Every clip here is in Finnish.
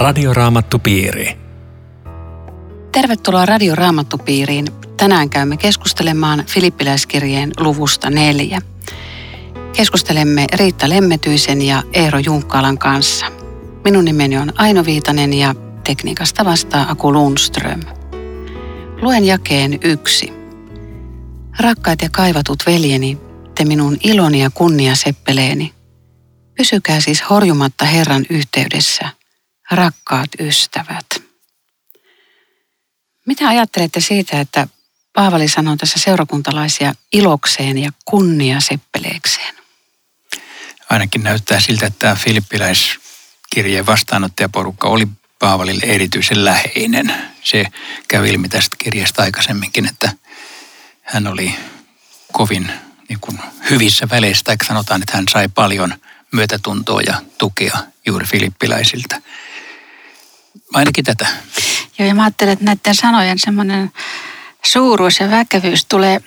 Radioraamattupiiri. Tervetuloa Radioraamattupiiriin. Tänään käymme keskustelemaan Filippiläiskirjeen luvusta neljä. Keskustelemme Riitta Lemmetyisen ja Eero Junkkalan kanssa. Minun nimeni on Aino Viitanen ja tekniikasta vastaa Aku Lundström. Luen jakeen yksi. Rakkaat ja kaivatut veljeni, te minun iloni ja kunnia seppeleeni. Pysykää siis horjumatta Herran yhteydessä, rakkaat ystävät. Mitä ajattelette siitä, että Paavali sanoo tässä seurakuntalaisia ilokseen ja kunnia seppeleekseen? Ainakin näyttää siltä, että tämä filippiläiskirjeen vastaanottajaporukka oli Paavalille erityisen läheinen. Se käy ilmi tästä kirjasta aikaisemminkin, että hän oli kovin niin kuin hyvissä väleissä, tai sanotaan, että hän sai paljon myötätuntoa ja tukea juuri filippiläisiltä. Ainakin tätä. Joo, ja mä ajattelen, että näiden sanojen semmoinen suuruus ja väkevyys tulee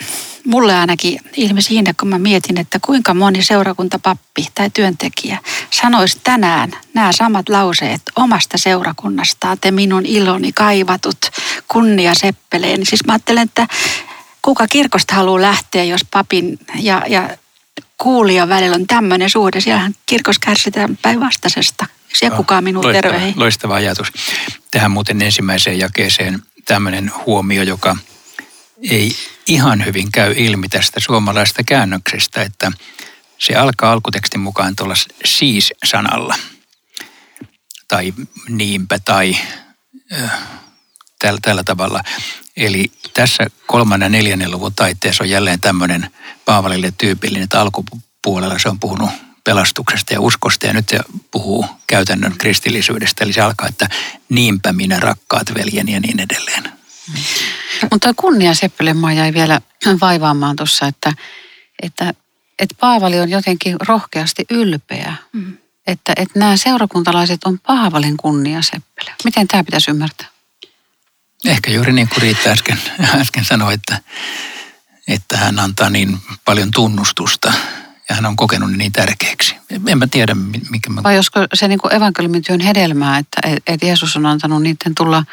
mulle ainakin ilmi siinä, kun mä mietin, että kuinka moni seurakuntapappi tai työntekijä sanoisi tänään nämä samat lauseet omasta seurakunnastaan, te minun iloni kaivatut, kunnia seppeleen. Siis mä ajattelen, että kuka kirkosta haluaa lähteä, jos papin ja, ja kuulijan välillä on tämmöinen suhde. Siellähän kirkossa kärsitään päinvastaisesta. Siellä kukaan minun loistava, terveihin. Loistava ajatus. Tähän muuten ensimmäiseen jakeeseen tämmöinen huomio, joka ei ihan hyvin käy ilmi tästä suomalaista käännöksestä, että se alkaa alkutekstin mukaan tuolla siis-sanalla. Tai niinpä tai äh, tällä, tällä tavalla. Eli tässä kolmannen ja neljännen luvun taitteessa on jälleen tämmöinen Paavalille tyypillinen, että alkupuolella se on puhunut pelastuksesta ja uskosta ja nyt se puhuu käytännön kristillisyydestä. Eli se alkaa, että niinpä minä rakkaat veljeni ja niin edelleen. Mm. Mutta kunnia Seppelemaa jäi vielä vaivaamaan tuossa, että, että, että Paavali on jotenkin rohkeasti ylpeä. Mm. Että, että nämä seurakuntalaiset on Paavalin kunnia Seppele. Miten tämä pitäisi ymmärtää? Ehkä juuri niin kuin Riitta äsken, äsken sanoi, että, että hän antaa niin paljon tunnustusta ja hän on kokenut ne niin tärkeäksi. En mä tiedä, mikä mä... Vai josko se niin evankeliumin työn hedelmää, että, että Jeesus on antanut niiden tulla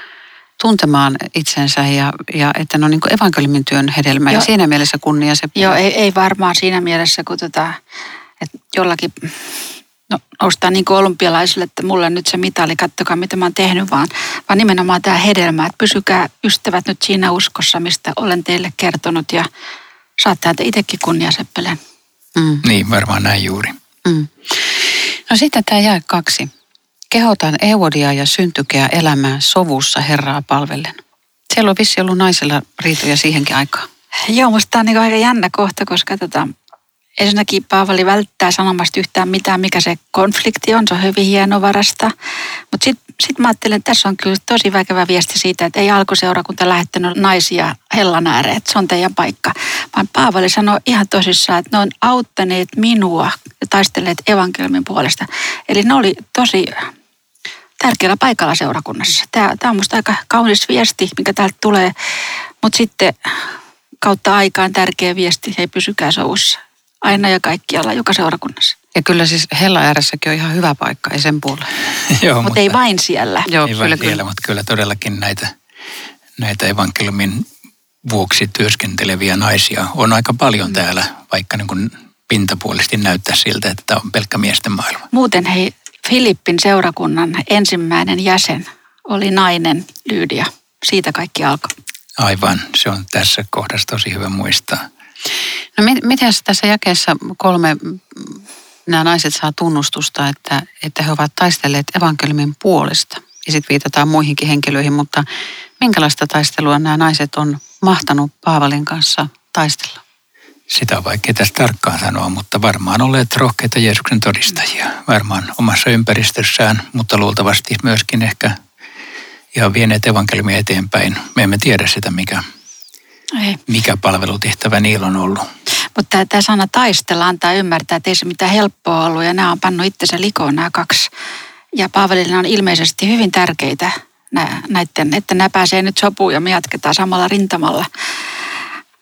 tuntemaan itsensä ja, ja että ne on niin evankeliumin työn hedelmä Joo. ja siinä mielessä kunnia se. Joo, ei, ei varmaan siinä mielessä, kun tota, että jollakin no, nostaa niin kuin olympialaisille, että mulle nyt se mitali, kattokaa mitä mä oon tehnyt, vaan, vaan nimenomaan tämä hedelmä, että pysykää ystävät nyt siinä uskossa, mistä olen teille kertonut ja saatte te itsekin kunniaseppeleen. Mm. Niin, varmaan näin juuri. Mm. No sitten tämä jää kaksi. Kehotan Euodia ja syntykeä elämään sovussa Herraa palvellen. Siellä on vissi ollut naisella riitoja siihenkin aikaan. Joo, musta tämä on niin aika jännä kohta, koska tota, ensinnäkin Paavali välttää sanomasta yhtään mitään, mikä se konflikti on. Se on hyvin hienovarasta. Mutta sitten sit mä ajattelen, että tässä on kyllä tosi väkevä viesti siitä, että ei alkuseurakunta lähettänyt naisia hellan ääreen, että se on teidän paikka. Vaan Paavali sanoi ihan tosissaan, että ne on auttaneet minua ja taistelleet evankeliumin puolesta. Eli ne oli tosi tärkeällä paikalla seurakunnassa. Tämä, tämä on minusta aika kaunis viesti, mikä täältä tulee, mutta sitten kautta aikaan tärkeä viesti, ei pysykää soussa. Aina ja kaikkialla, joka seurakunnassa. Ja kyllä siis hella ääressäkin on ihan hyvä paikka, ei sen puolella. Joo, Mut mutta ei vain siellä. Joo, ei kyllä, vain siellä, kyllä. mutta kyllä todellakin näitä, näitä evankeliumin vuoksi työskenteleviä naisia on aika paljon mm. täällä, vaikka niin kuin pintapuolisesti näyttää siltä, että tämä on pelkkä miesten maailma. Muuten hei, Filippin seurakunnan ensimmäinen jäsen oli nainen Lyydia. Siitä kaikki alkoi. Aivan, se on tässä kohdassa tosi hyvä muistaa. No miten tässä jakeessa kolme nämä naiset saa tunnustusta, että, että he ovat taistelleet evankeliumin puolesta? Ja sitten viitataan muihinkin henkilöihin, mutta minkälaista taistelua nämä naiset on mahtanut Paavalin kanssa taistella? Sitä on vaikea tästä tarkkaan sanoa, mutta varmaan olleet rohkeita Jeesuksen todistajia. Varmaan omassa ympäristössään, mutta luultavasti myöskin ehkä ihan vieneet evankeliumia eteenpäin. Me emme tiedä sitä, mikä, ei. mikä palvelutehtävä niillä on ollut. Mutta tämä sana taistella antaa ymmärtää, että ei se mitään helppoa ollut ja nämä on pannut itsensä likoon nämä kaksi. Ja Paavalille on ilmeisesti hyvin tärkeitä näiden, että nämä pääsee nyt sopuun ja me jatketaan samalla rintamalla.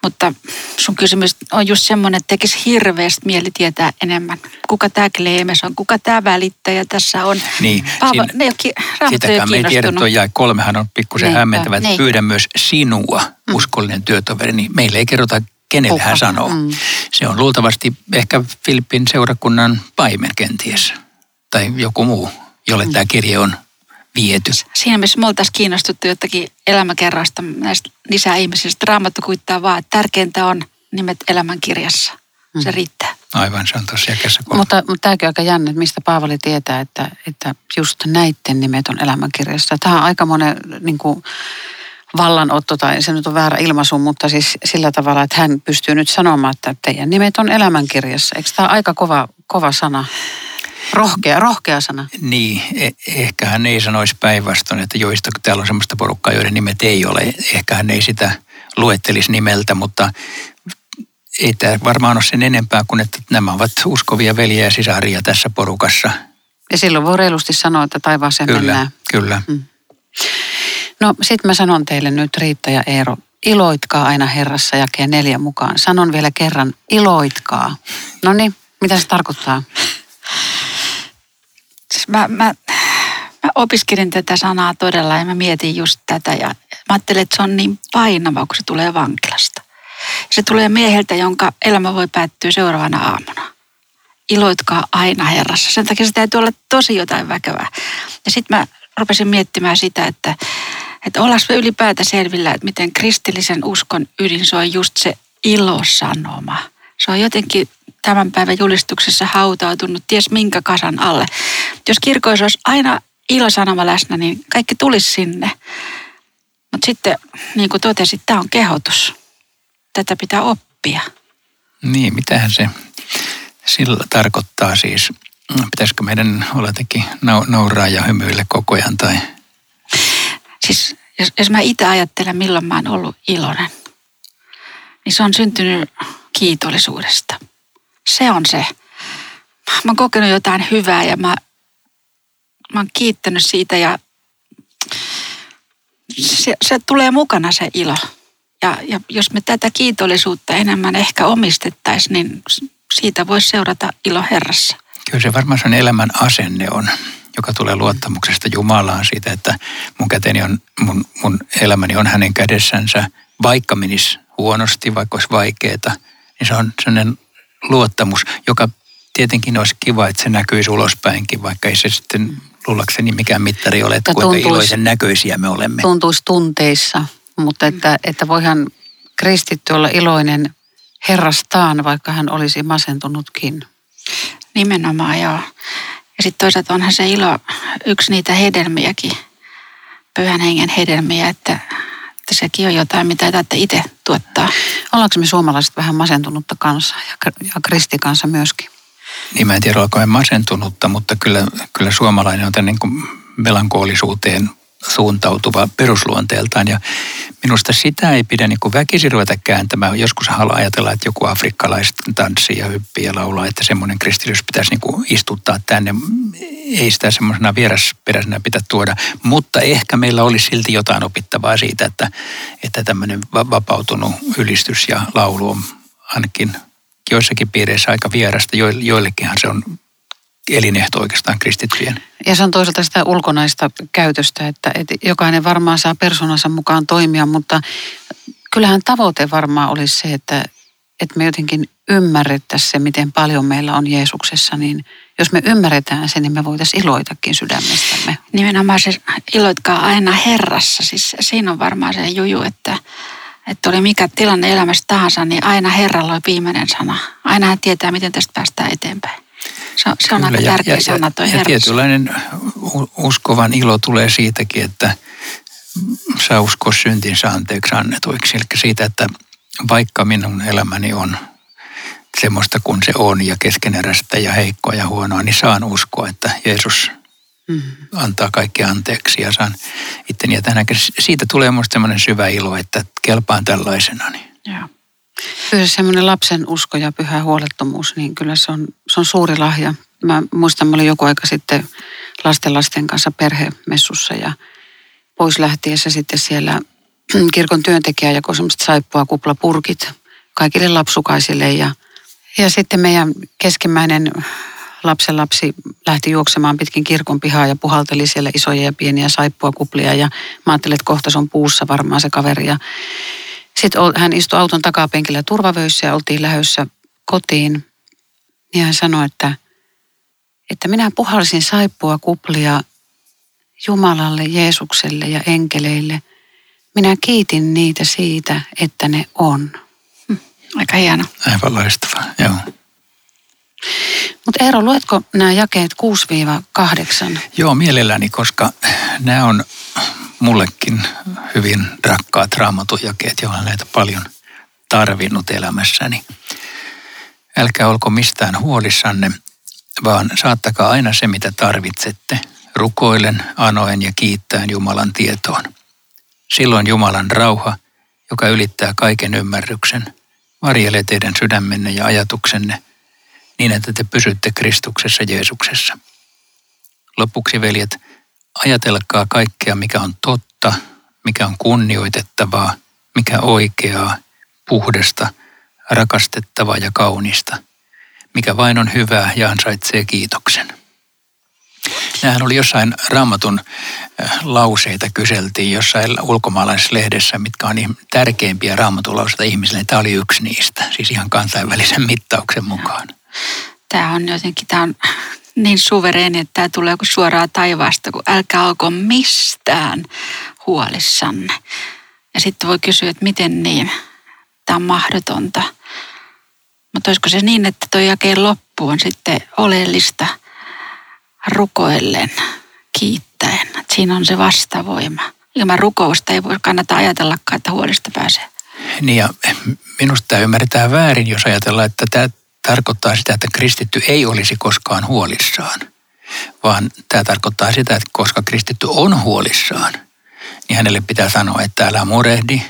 Mutta sun kysymys on just semmoinen, että tekisi hirveästi mieli tietää enemmän. Kuka tämä Kleemes on, kuka tämä välittäjä tässä on. Niin, Paavo, siinä- ne ki- Sitäkään me ei tiedä, tuo jäi kolmehan on pikkusen hämmentävä. että niinpä. Pyydän myös sinua, uskollinen työtoveri, niin meille ei kerrota, kenelle hän Kuka? sanoo. Mm. Se on luultavasti ehkä Filippin seurakunnan paimen kenties. Tai joku muu, jolle tämä kirje on viety. Siinä missä me oltaisiin kiinnostuttu jotakin elämäkerroista näistä lisää ihmisistä. Raamattu kuittaa vaan, että tärkeintä on nimet elämänkirjassa. Se riittää. Aivan, se on tosi jäkässä Mutta, mutta tämäkin on aika jännä, että mistä Paavali tietää, että, että just näiden nimet on elämänkirjassa. Tämä on aika monen niin kuin, vallanotto, tai se nyt on väärä ilmaisu, mutta siis sillä tavalla, että hän pystyy nyt sanomaan, että teidän nimet on elämänkirjassa. Eikö tämä aika kova, kova sana? Rohkea, rohkea sana. Niin, e- ehkä hän ei sanoisi päinvastoin, että joista täällä on semmoista porukkaa, joiden nimet ei ole. Ehkä hän ei sitä luettelisi nimeltä, mutta ei tämä varmaan ole sen enempää kuin, että nämä ovat uskovia veljiä ja sisaria tässä porukassa. Ja silloin voi reilusti sanoa, että taivaaseen Kyllä, mennään. kyllä. No sitten mä sanon teille nyt Riitta ja Eero, iloitkaa aina Herrassa jakeen neljä mukaan. Sanon vielä kerran, iloitkaa. No niin, mitä se tarkoittaa? Mä, mä, mä opiskelin tätä sanaa todella ja mä mietin just tätä ja mä ajattelin, että se on niin painava, kun se tulee vankilasta. Se tulee mieheltä, jonka elämä voi päättyä seuraavana aamuna. Iloitkaa aina Herrassa. Sen takia se täytyy olla tosi jotain väkevää. Ja sitten mä rupesin miettimään sitä, että, että ollaan me ylipäätä selvillä, että miten kristillisen uskon ydin se on just se ilosanoma. Se on jotenkin tämän päivän julistuksessa hautautunut ties minkä kasan alle. Jos kirkoissa olisi aina ilosanoma läsnä, niin kaikki tulisi sinne. Mutta sitten, niin kuin totesit, tämä on kehotus. Tätä pitää oppia. Niin, mitähän se sillä tarkoittaa siis? Pitäisikö meidän olla jotenkin nau- nauraa ja hymyillä koko ajan tai Siis jos, jos mä itse ajattelen, milloin mä oon ollut iloinen, niin se on syntynyt kiitollisuudesta. Se on se. Mä oon kokenut jotain hyvää ja mä, mä oon kiittänyt siitä ja se, se tulee mukana se ilo. Ja, ja jos me tätä kiitollisuutta enemmän ehkä omistettaisiin, niin siitä voisi seurata ilo Herrassa. Kyllä se varmaan sen elämän asenne on, joka tulee luottamuksesta Jumalaan siitä, että mun käteni on, mun, mun elämäni on hänen kädessänsä, vaikka menisi huonosti, vaikka olisi vaikeaa, niin se on sellainen luottamus, joka tietenkin olisi kiva, että se näkyisi ulospäinkin, vaikka ei se sitten luullakseni mikään mittari ole, että kuinka tuntuisi- iloisen näköisiä me olemme. Tuntuisi tunteissa, mutta että, että voihan kristitty olla iloinen herrastaan, vaikka hän olisi masentunutkin. Nimenomaan, joo. Ja sitten toisaalta onhan se ilo yksi niitä hedelmiäkin, pyhän hengen hedelmiä, että, että sekin on jotain, mitä ei itse tuottaa. Ollaanko me suomalaiset vähän masentunutta kansaa ja, kristikansa myöskin? Niin mä en tiedä, hän masentunutta, mutta kyllä, kyllä suomalainen on tämän niin melankoolisuuteen suuntautuva perusluonteeltaan. Ja minusta sitä ei pidä niin kuin väkisin ruveta kääntämään. Joskus haluaa ajatella, että joku afrikkalaiset tanssii ja hyppii ja laulaa, että semmoinen kristillisyys pitäisi niin kuin istuttaa tänne. Ei sitä semmoisena vierasperäisenä pitää tuoda, mutta ehkä meillä olisi silti jotain opittavaa siitä, että, että tämmöinen va- vapautunut ylistys ja laulu on ainakin joissakin piireissä aika vierasta. Jo- Joillekinhan se on elinehto oikeastaan kristittyjen. Ja se on toisaalta sitä ulkonaista käytöstä, että, että jokainen varmaan saa persoonansa mukaan toimia, mutta kyllähän tavoite varmaan olisi se, että, että me jotenkin ymmärrettäisiin se, miten paljon meillä on Jeesuksessa, niin jos me ymmärretään se, niin me voitaisiin iloitakin sydämestämme. Nimenomaan se iloitkaa aina Herrassa. Siis siinä on varmaan se juju, että, että oli mikä tilanne elämässä tahansa, niin aina Herralla on viimeinen sana. Aina hän tietää, miten tästä päästään eteenpäin. Se on, se on aika tärkeä ja, sana ja, toi ja Herrassa. tietynlainen uskovan ilo tulee siitäkin, että saa uskoa syntinsä anteeksi annetuiksi. Eli siitä, että vaikka minun elämäni on semmoista kuin se on ja keskeneräistä ja heikkoa ja huonoa, niin saan uskoa, että Jeesus Mm. antaa kaikki anteeksi ja saan itteni. Ja tänään, siitä tulee minusta semmoinen syvä ilo, että kelpaan tällaisena. Niin. Joo. Kyllä se semmoinen lapsen usko ja pyhä huolettomuus, niin kyllä se on, se on suuri lahja. Mä muistan, mä olin joku aika sitten lasten lasten kanssa perhemessussa ja pois lähtiessä sitten siellä kirkon työntekijä jakoi semmoiset saippua kuplapurkit kaikille lapsukaisille ja, ja sitten meidän keskimmäinen lapsenlapsi lähti juoksemaan pitkin kirkon pihaa ja puhalteli siellä isoja ja pieniä saippua kuplia ja mä ajattelin, että kohta se on puussa varmaan se kaveri ja sitten hän istui auton takapenkillä turvavöissä ja oltiin lähdössä kotiin ja hän sanoi, että, että minä puhalsin saippua kuplia Jumalalle, Jeesukselle ja enkeleille. Minä kiitin niitä siitä, että ne on. Hm, aika hieno. Aivan loistavaa, joo. Mutta Eero, luetko nämä jakeet 6-8? Joo, mielelläni, koska nämä on mullekin hyvin rakkaat raamatujakeet, joilla näitä paljon tarvinnut elämässäni. Älkää olko mistään huolissanne, vaan saattakaa aina se, mitä tarvitsette, rukoilen, anoen ja kiittäen Jumalan tietoon. Silloin Jumalan rauha, joka ylittää kaiken ymmärryksen, varjelee teidän sydämenne ja ajatuksenne niin, että te pysytte Kristuksessa Jeesuksessa. Lopuksi, veljet, ajatelkaa kaikkea, mikä on totta, mikä on kunnioitettavaa, mikä oikeaa, puhdasta, rakastettavaa ja kaunista, mikä vain on hyvää ja ansaitsee kiitoksen. Nämähän oli jossain raamatun äh, lauseita kyseltiin jossain ulkomaalaislehdessä, mitkä on tärkeimpiä raamatulauseita ihmisille. Tämä oli yksi niistä, siis ihan kansainvälisen mittauksen mukaan. Tämä on jotenkin, tämä on niin suvereeni, että tämä tulee kuin suoraa taivaasta, kun älkää olko mistään huolissanne. Ja sitten voi kysyä, että miten niin? Tämä on mahdotonta. Mutta olisiko se niin, että tuo jakeen loppu on sitten oleellista rukoillen, kiittäen. Että siinä on se vastavoima. Ilman rukousta ei voi kannata ajatellakaan, että huolista pääsee. Niin ja minusta tämä ymmärretään väärin, jos ajatellaan, että tämä tarkoittaa sitä, että kristitty ei olisi koskaan huolissaan, vaan tämä tarkoittaa sitä, että koska kristitty on huolissaan, niin hänelle pitää sanoa, että älä murehdi,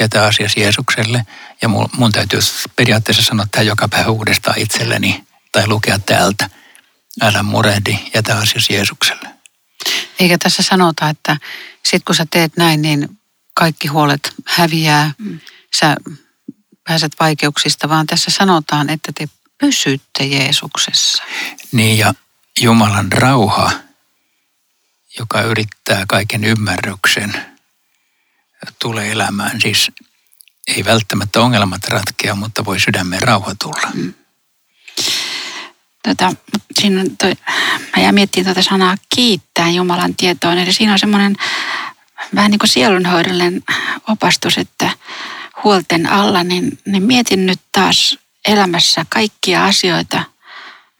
jätä asiasi Jeesukselle. Ja mun, täytyy periaatteessa sanoa tämä joka päivä uudestaan itselleni tai lukea täältä. Älä murehdi, jätä asiasi Jeesukselle. Eikä tässä sanota, että sit kun sä teet näin, niin kaikki huolet häviää. Mm. Sä pääset vaikeuksista, vaan tässä sanotaan, että te pysytte Jeesuksessa. Niin ja Jumalan rauha, joka yrittää kaiken ymmärryksen, tulee elämään. Siis ei välttämättä ongelmat ratkea, mutta voi sydämen rauha tulla. Mm. Tota, siinä toi, mä jää miettimään tuota sanaa kiittää Jumalan tietoon. Eli siinä on semmoinen vähän niin kuin sielunhoidollinen opastus, että huolten alla, niin, niin mietin nyt taas elämässä kaikkia asioita,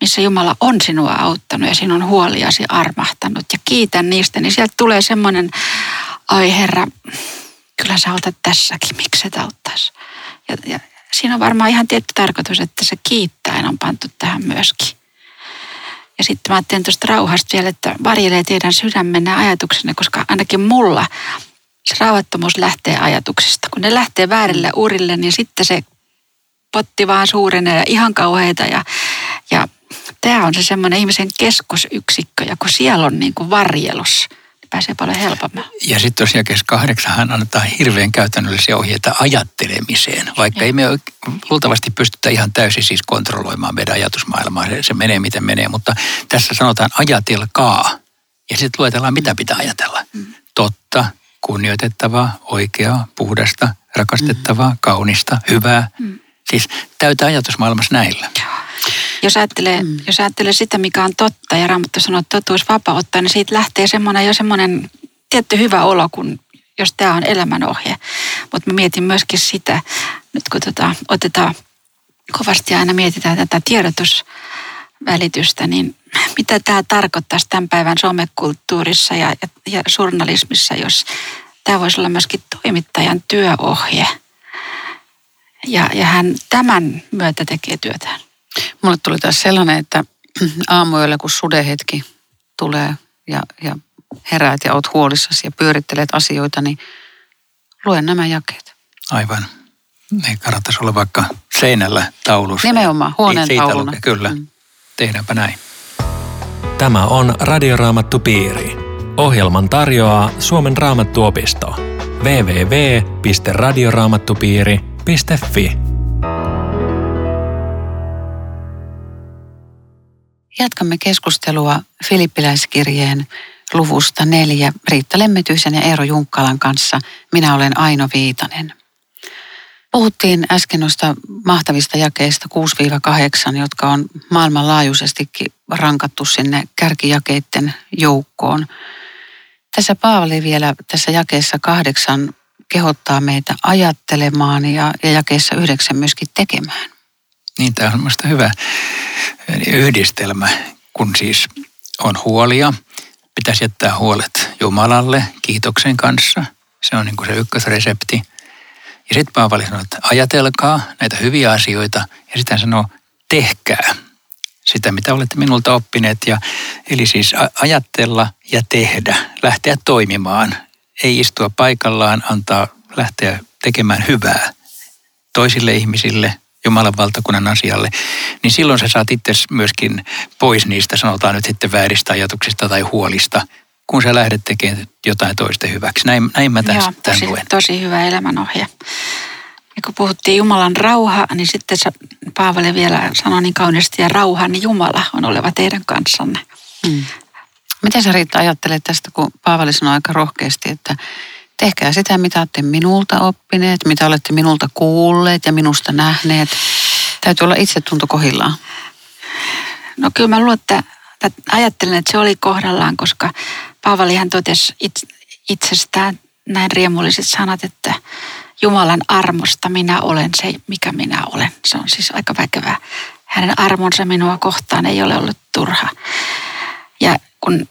missä Jumala on sinua auttanut ja sinun huoliasi armahtanut ja kiitän niistä, niin sieltä tulee semmoinen, ai Herra, kyllä sä autat tässäkin, miksi et auttaisi. Ja, ja siinä on varmaan ihan tietty tarkoitus, että se kiittäen on pantu tähän myöskin. Ja sitten mä ajattelin tuosta rauhasta vielä, että varjelee teidän sydämenne ja ajatuksenne, koska ainakin mulla se rauhattomuus lähtee ajatuksista. Kun ne lähtee väärille urille, niin sitten se potti vaan suurenee ja ihan kauheita. Ja, ja tämä on se semmoinen ihmisen keskusyksikkö, ja kun siellä on niin kuin varjelus, niin pääsee paljon helpommin. Ja sitten tosiaan kes kahdeksan annetaan hirveän käytännöllisiä ohjeita ajattelemiseen, vaikka ja. ei me luultavasti pystytä ihan täysin siis kontrolloimaan meidän ajatusmaailmaa. Se, se menee miten menee, mutta tässä sanotaan ajatelkaa. Ja sitten luetellaan, mitä pitää ajatella. Mm. Totta, kunnioitettavaa, oikeaa, puhdasta, rakastettavaa, mm. kaunista, hyvää. Mm. Siis täytä ajatusmaailmassa näillä. Jos ajattelee, mm. jos ajattelee sitä, mikä on totta, ja Raamattu sanoo, että totuus vapauttaa, niin siitä lähtee semmoinen jo semmoinen tietty hyvä olo, kun, jos tämä on elämänohje. Mutta mä mietin myöskin sitä, nyt kun tota, otetaan kovasti aina mietitään tätä tiedotusvälitystä, niin mitä tämä tarkoittaisi tämän päivän somekulttuurissa ja, ja, ja journalismissa, jos tämä voisi olla myöskin toimittajan työohje. Ja, ja hän tämän myötä tekee työtään. Mulle tuli taas sellainen, että aamuilla kun sudehetki tulee ja, ja heräät ja oot huolissasi ja pyörittelet asioita, niin luen nämä jakeet. Aivan. Ei kannattaisi olla vaikka seinällä taulussa. Nimenomaan, huoneen tauluna. Kyllä, mm. Tehdäänpä näin. Tämä on Radioraamattu Piiri. Ohjelman tarjoaa Suomen raamattuopisto. www.radioraamattupiiri.fi. Jatkamme keskustelua Filippiläiskirjeen luvusta neljä Riitta Lemmetyisen ja Eero Junkkalan kanssa. Minä olen Aino Viitanen. Puhuttiin äsken noista mahtavista jakeista 6-8, jotka on maailmanlaajuisestikin rankattu sinne kärkijakeiden joukkoon. Tässä Paavali vielä tässä jakeessa kahdeksan kehottaa meitä ajattelemaan ja, ja jakeessa yhdeksän myöskin tekemään. Niin, tämä on minusta hyvä yhdistelmä, kun siis on huolia. Pitäisi jättää huolet Jumalalle kiitoksen kanssa. Se on niin kuin se ykkösresepti. Ja sitten Paavali sanoo, että ajatelkaa näitä hyviä asioita ja sitten hän sanoo, tehkää sitä, mitä olette minulta oppineet. Ja, eli siis ajatella ja tehdä, lähteä toimimaan. Ei istua paikallaan, antaa lähteä tekemään hyvää toisille ihmisille, Jumalan valtakunnan asialle, niin silloin sä saat itse myöskin pois niistä, sanotaan nyt sitten vääristä ajatuksista tai huolista, kun sä lähdet tekemään jotain toisten hyväksi. Näin, näin mä tämän, Joo, tämän tosi, luen. tosi hyvä elämänohje. Ja kun puhuttiin Jumalan rauha, niin sitten Paavali vielä sanoi niin kauniisti, ja rauhan Jumala on oleva teidän kanssanne. Hmm. Miten sä Riitta ajattelet tästä, kun Paavali sanoi aika rohkeasti, että tehkää sitä, mitä olette minulta oppineet, mitä olette minulta kuulleet ja minusta nähneet. Täytyy olla itse tunto kohillaan. No kyllä mä luulen, että, että ajattelen, että se oli kohdallaan, koska Paavalihan totesi itsestään näin riemulliset sanat, että Jumalan armosta minä olen se, mikä minä olen. Se on siis aika väkevää. Hänen armonsa minua kohtaan ei ole ollut turha. Ja kun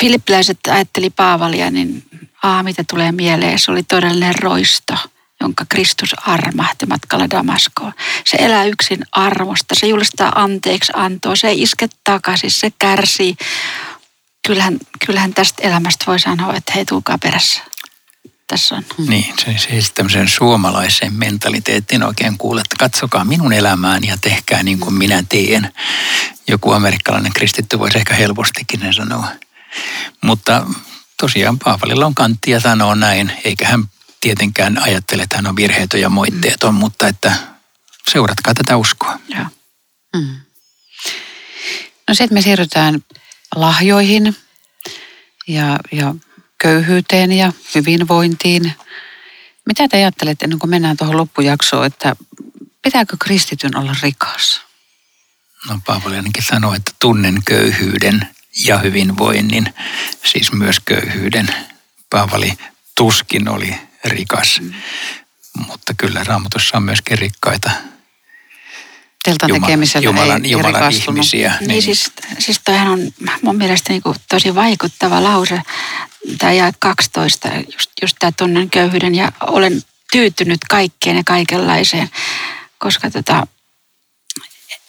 filippiläiset ajatteli Paavalia, niin aa, mitä tulee mieleen, se oli todellinen roisto, jonka Kristus armahti matkalla Damaskoon. Se elää yksin armosta, se julistaa anteeksi antoa, se ei iske takaisin, se kärsii. Kyllähän, kyllähän tästä elämästä voi sanoa, että hei, tulkaa perässä tässä on. Niin, se, siis tämmöisen suomalaisen mentaliteetin oikein kuule, että katsokaa minun elämääni ja tehkää niin kuin minä teen. Joku amerikkalainen kristitty voisi ehkä helpostikin sanoa. Mutta tosiaan Paavalilla on kanttia sanoa näin, eikä hän tietenkään ajattele, että hän on virheetön ja moitteeton, mm. mutta että seuratkaa tätä uskoa. Joo. Mm. No sitten me siirrytään lahjoihin ja, ja köyhyyteen ja hyvinvointiin. Mitä te ajattelette ennen kuin mennään tuohon loppujaksoon, että pitääkö kristityn olla rikas? No Paavali ainakin sanoi, että tunnen köyhyyden ja hyvinvoinnin, siis myös köyhyyden. Paavali tuskin oli rikas, mm. mutta kyllä raamatussa on myöskin rikkaita Teltan tekemisellä Jumalan, ei, Jumalan ihmisiä. Niin, niin siis, siis toihan on mun mielestä niin kuin tosi vaikuttava lause. Tämä jää 12, just, just tämä tunnen köyhyyden ja olen tyytynyt kaikkeen ja kaikenlaiseen, koska tota,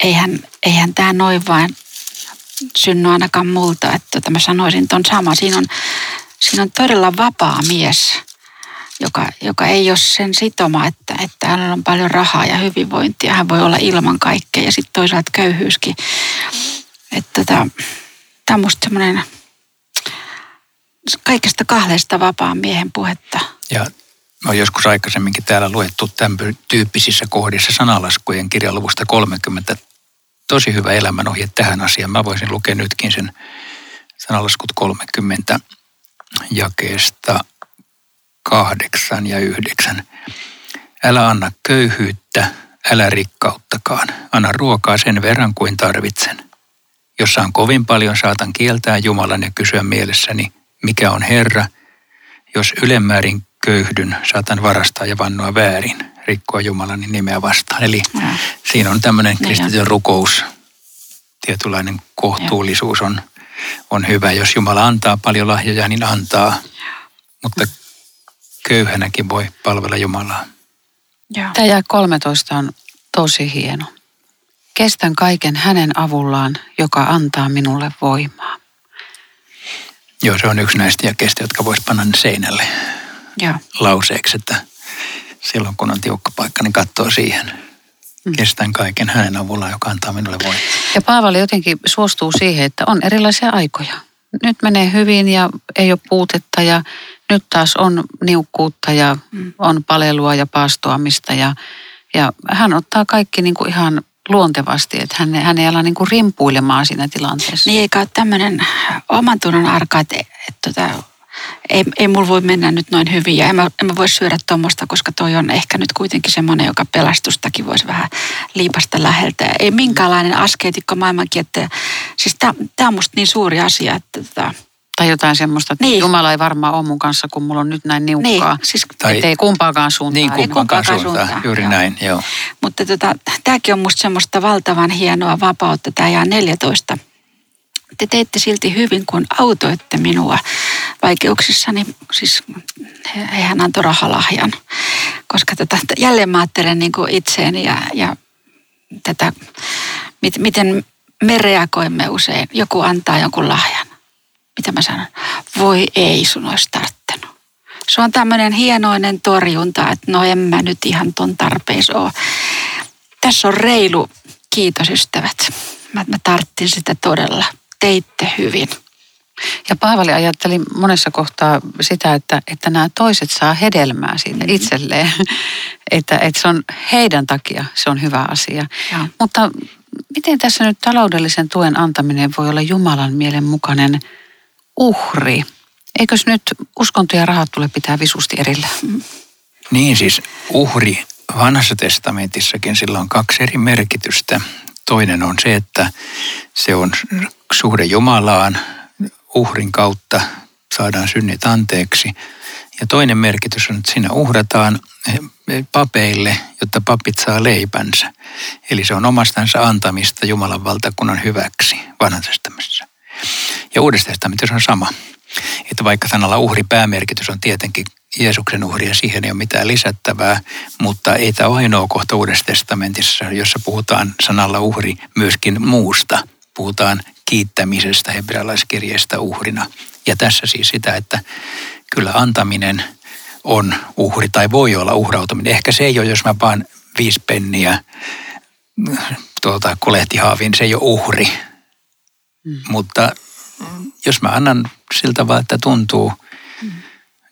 eihän, eihän tämä noin vain synny ainakaan multa. Että tota mä sanoisin ton sama. Siinä on, siinä on todella vapaa mies, joka, joka ei ole sen sitoma, että, että hänellä on paljon rahaa ja hyvinvointia. Hän voi olla ilman kaikkea ja sitten toisaalta köyhyyskin. Että tota, tämä on musta semmoinen kaikesta kahdesta vapaan miehen puhetta. Ja on joskus aikaisemminkin täällä luettu tämän tyyppisissä kohdissa sanalaskujen kirjaluvusta 30 tosi hyvä elämänohje tähän asiaan. Mä voisin lukea nytkin sen sanalaskut 30 jakeesta kahdeksan ja yhdeksän. Älä anna köyhyyttä, älä rikkauttakaan. Anna ruokaa sen verran kuin tarvitsen. Jos saan kovin paljon, saatan kieltää Jumalan ja kysyä mielessäni, mikä on Herra. Jos ylemmäärin köyhdyn, saatan varastaa ja vannoa väärin rikkoa Jumalan nimeä vastaan. Eli ja. siinä on tämmöinen niin kristityn rukous, tietynlainen kohtuullisuus on, on hyvä. Jos Jumala antaa paljon lahjoja, niin antaa, mutta köyhänäkin voi palvella Jumalaa. Tämä jää 13 on tosi hieno. Kestän kaiken hänen avullaan, joka antaa minulle voimaa. Joo, se on yksi näistä jakeista, jotka voisi panna seinälle Joo. lauseeksi, että silloin kun on tiukka paikka, niin katsoo siihen. Mm. Kestän kaiken hänen avullaan, joka antaa minulle voimaa. Ja Paavali jotenkin suostuu siihen, että on erilaisia aikoja. Nyt menee hyvin ja ei ole puutetta ja nyt taas on niukkuutta ja mm. on palelua ja paastoamista ja, ja hän ottaa kaikki niin kuin ihan luontevasti, että hän, hän ei ala niin kuin rimpuilemaan siinä tilanteessa. Niin eikä ole tämmöinen oman tunnon arka, että, että, että tota, ei, ei mulla voi mennä nyt noin hyvin ja en mä, en mä voi syödä tuommoista, koska toi on ehkä nyt kuitenkin semmoinen, joka pelastustakin voisi vähän liipasta läheltä. Ei minkäänlainen askeetikko maailmankin, että siis tämä on musta niin suuri asia, että tota, tai jotain semmoista, että niin. Jumala ei varmaan ole mun kanssa, kun mulla on nyt näin niukkaa. Niin, siis, tai, ei kumpaakaan suuntaan. Niin, kumpaakaan, kumpaakaan suuntaan. suuntaan. Juuri joo. näin, joo. Mutta tota, tämäkin on musta semmoista valtavan hienoa vapautta. Tämä jää 14 te teitte silti hyvin, kun autoitte minua vaikeuksissani. Siis hän antoi rahalahjan, koska tätä, jälleen mä ajattelen niin kuin itseeni ja, ja tätä, miten me reagoimme usein. Joku antaa jonkun lahjan. Mitä mä sanon? Voi ei, sun olisi tarttunut. Se on tämmöinen hienoinen torjunta, että no en mä nyt ihan ton tarpeessa ole. Tässä on reilu, kiitos ystävät. Mä, mä tarttin sitä todella teitte hyvin. Ja Paavali ajatteli monessa kohtaa sitä, että, että nämä toiset saa hedelmää siitä mm-hmm. itselleen. että, että se on heidän takia, se on hyvä asia. Ja. Mutta miten tässä nyt taloudellisen tuen antaminen voi olla Jumalan mielen mukainen uhri? Eikös nyt uskonto ja rahat tule pitää visusti erillä? Niin siis uhri vanhassa testamentissakin sillä on kaksi eri merkitystä. Toinen on se, että se on suhde Jumalaan, uhrin kautta saadaan synnit anteeksi. Ja toinen merkitys on, että siinä uhrataan papeille, jotta papit saa leipänsä. Eli se on omastansa antamista Jumalan valtakunnan hyväksi vanhassa Ja uudessa testamentissa on sama. Että vaikka sanalla uhri päämerkitys on tietenkin Jeesuksen uhri ja siihen ei ole mitään lisättävää, mutta ei tämä ole ainoa kohta Uudessa testamentissa, jossa puhutaan sanalla uhri myöskin muusta. Puhutaan kiittämisestä hebrealaiskirjeestä uhrina. Ja tässä siis sitä, että kyllä antaminen on uhri tai voi olla uhrautuminen. Ehkä se ei ole, jos mä vaan viisi penniä tuota, kolehtihaaviin, se ei ole uhri. Mm. Mutta jos mä annan siltä vaan, että tuntuu mm.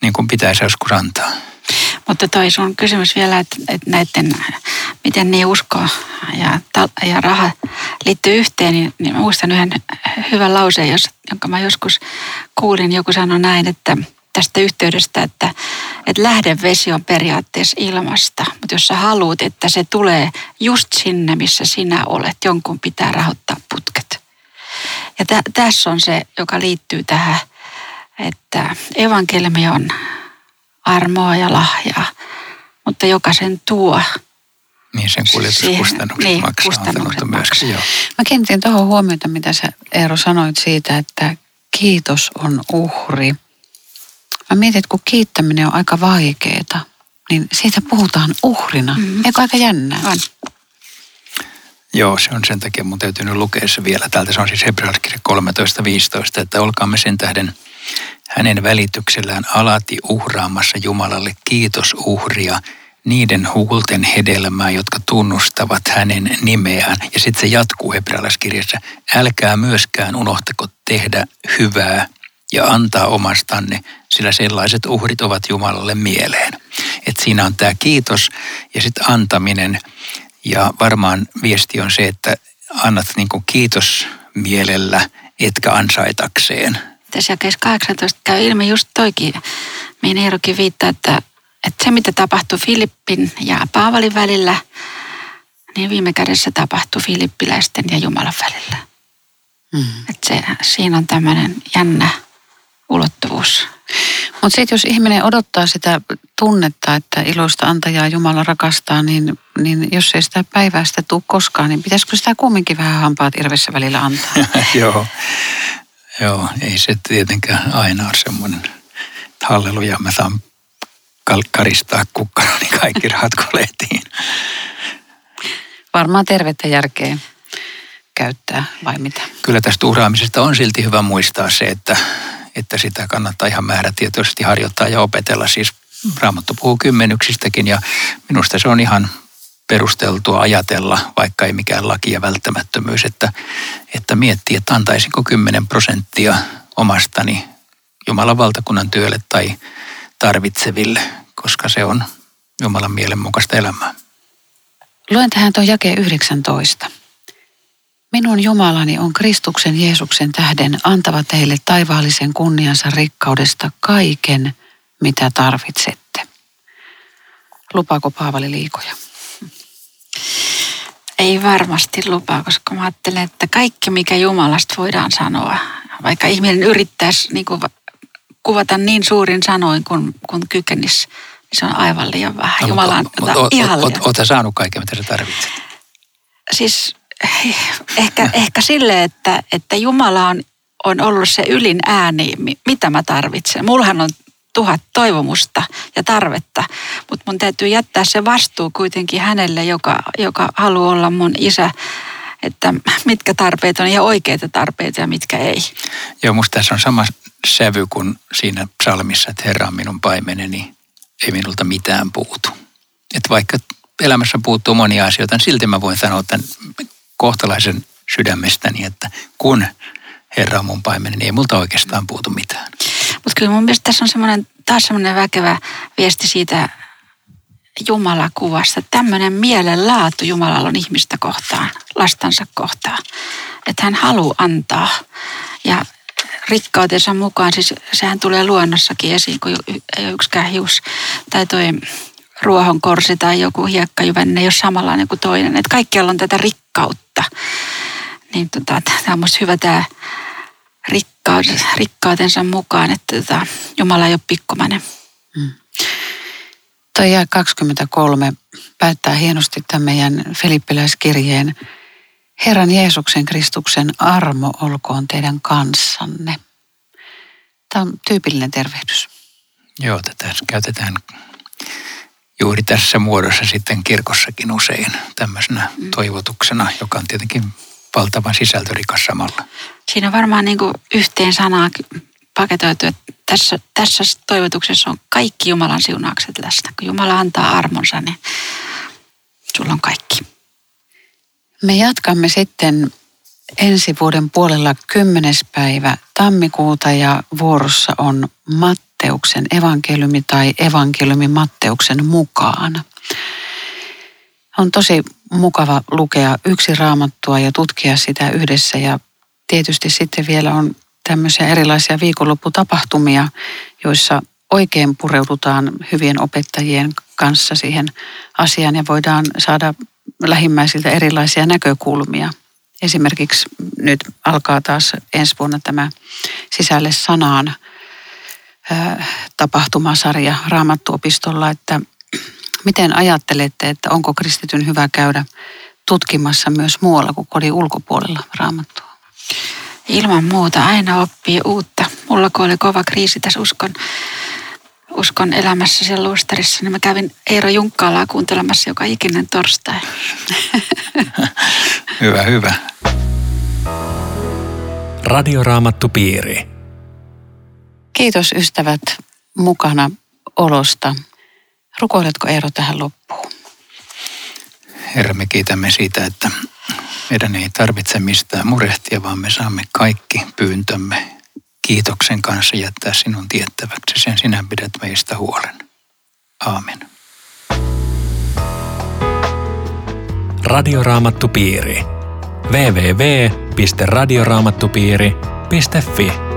niin kuin pitäisi joskus antaa. Mutta toi sun kysymys vielä, että, että näiden, miten niin usko ja, ja raha liittyy yhteen, niin, niin muistan yhden hyvän lauseen, jonka mä joskus kuulin. Joku sanoi näin, että tästä yhteydestä, että, että lähdevesi on periaatteessa ilmasta, mutta jos sä haluat, että se tulee just sinne, missä sinä olet, jonkun pitää rahoittaa putket. Ja tä, tässä on se, joka liittyy tähän, että evankeliumi on armoa ja lahjaa, mutta joka sen tuo. Niin sen kuljetuskustannukset niin, maksaa. Kustannukset maksaa. Joo. Mä kiinnitin tuohon huomiota, mitä sä Eero sanoit siitä, että kiitos on uhri. Mä mietin, että kun kiittäminen on aika vaikeeta, niin siitä puhutaan uhrina. Mm-hmm. Eikö aika jännää? On. Joo, se on sen takia mun täytyy nyt lukea se vielä täältä. Se on siis Hebrealaiskirja 13.15, että olkaamme sen tähden hänen välityksellään alati uhraamassa Jumalalle kiitosuhria niiden huulten hedelmää, jotka tunnustavat hänen nimeään. Ja sitten se jatkuu hebrealaiskirjassa. Älkää myöskään unohtako tehdä hyvää ja antaa omastanne, sillä sellaiset uhrit ovat Jumalalle mieleen. Et siinä on tämä kiitos ja sitten antaminen. Ja varmaan viesti on se, että annat niinku kiitos mielellä, etkä ansaitakseen – tässä jakeessa 18 käy ilmi just toikin, mihin Eerokin viittaa, että, että se mitä tapahtui Filippin ja Paavalin välillä, niin viime kädessä tapahtui filippiläisten ja Jumalan välillä. Mm. Että se, siinä on tämmöinen jännä ulottuvuus. Mutta sitten jos ihminen odottaa sitä tunnetta, että iloista antajaa Jumala rakastaa, niin, niin jos ei sitä päivää sitä tule koskaan, niin pitäisikö sitä kumminkin vähän hampaat irvessä välillä antaa? Joo. Joo, ei se tietenkään aina ole semmoinen, halleluja, mä saan karistaa kukkaroni niin kaikki rahat kolehtiin. Varmaan tervettä järkeä käyttää vai mitä? Kyllä tästä uhraamisesta on silti hyvä muistaa se, että, että sitä kannattaa ihan määrätietoisesti harjoittaa ja opetella. Siis Raamattu puhuu kymmenyksistäkin ja minusta se on ihan perusteltua ajatella, vaikka ei mikään laki ja välttämättömyys, että, että miettii, että antaisinko 10 prosenttia omastani Jumalan valtakunnan työlle tai, tarvitseville, koska se on Jumalan mielenmukaista elämää. Luen tähän tuon jakeen 19. Minun Jumalani on Kristuksen Jeesuksen tähden antava teille taivaallisen kunniansa rikkaudesta kaiken, mitä tarvitsette. Lupaako Paavali liikoja? Ei varmasti lupaa, koska mä ajattelen, että kaikki mikä Jumalasta voidaan sanoa, vaikka ihminen yrittäisi niin kuin kuvata niin suurin sanoin kuin, kuin kykenisi, niin se on aivan liian vähän. No, Jumala on ihan liian. Oletko saanut kaiken, mitä sä tarvitset? Siis ehkä, ehkä sille, että, että Jumala on, on ollut se ylin ääni, mitä mä tarvitsen. Mullahan on tuhat toivomusta ja tarvetta, mutta mun täytyy jättää se vastuu kuitenkin hänelle, joka, joka haluaa olla mun isä, että mitkä tarpeet on ja oikeita tarpeita ja mitkä ei. Joo, musta tässä on sama sävy kuin siinä psalmissa, että Herra on minun paimeneni, ei minulta mitään puutu. Että vaikka elämässä puuttuu monia asioita, niin silti mä voin sanoa tämän kohtalaisen sydämestäni, että kun Herra on mun paimeneni, niin ei multa oikeastaan puutu mitään. Mutta kyllä mun mielestä tässä on semmoinen, taas semmoinen väkevä viesti siitä Jumalakuvasta. Tämmöinen mielenlaatu Jumalalla on ihmistä kohtaan, lastansa kohtaan. Että hän haluaa antaa. Ja rikkautensa mukaan, siis sehän tulee luonnossakin esiin, kun ei yksikään hius tai toi ruohonkorsi tai joku hiekkajyvänne ei ole samanlainen kuin toinen. Että kaikkialla on tätä rikkautta. Niin tota, tämä on musta hyvä tämä rikkautensa mukaan, että tota, Jumala ei ole pikkumainen. Mm. Toi jää 23 päättää hienosti tämän meidän Filippiläiskirjeen. Herran Jeesuksen Kristuksen armo olkoon teidän kanssanne. Tämä on tyypillinen tervehdys. Joo, tätä käytetään juuri tässä muodossa sitten kirkossakin usein tämmöisenä mm. toivotuksena, joka on tietenkin valtavan sisältörikas samalla. Siinä on varmaan niin kuin yhteen sanaa paketoitu, että tässä, tässä toivotuksessa on kaikki Jumalan siunaukset läsnä. Kun Jumala antaa armonsa, niin sulla on kaikki. Me jatkamme sitten ensi vuoden puolella 10. päivä tammikuuta ja vuorossa on Matteuksen evankeliumi tai evankeliumi Matteuksen mukaan. On tosi mukava lukea yksi raamattua ja tutkia sitä yhdessä ja tietysti sitten vielä on tämmöisiä erilaisia viikonlopputapahtumia, joissa oikein pureudutaan hyvien opettajien kanssa siihen asiaan ja voidaan saada lähimmäisiltä erilaisia näkökulmia. Esimerkiksi nyt alkaa taas ensi vuonna tämä sisälle sanaan tapahtumasarja Raamattuopistolla, että miten ajattelette, että onko kristityn hyvä käydä tutkimassa myös muualla kuin kodin ulkopuolella Raamattua? Ilman muuta aina oppii uutta. Mulla kun oli kova kriisi tässä uskon, uskon elämässä siellä Luostarissa, niin mä kävin Eero Junkkaalaa kuuntelemassa joka ikinen torstai. hyvä, hyvä. Radioraamattupiiri. Kiitos ystävät mukana olosta. Rukoiletko Eero tähän loppuun? Herra, me kiitämme siitä, että meidän ei tarvitse mistään murehtia, vaan me saamme kaikki pyyntömme kiitoksen kanssa jättää sinun tiettäväksi. Sen sinä pidät meistä huolen. Aamen. Radioraamattupiiri. www.radioraamattupiiri.fi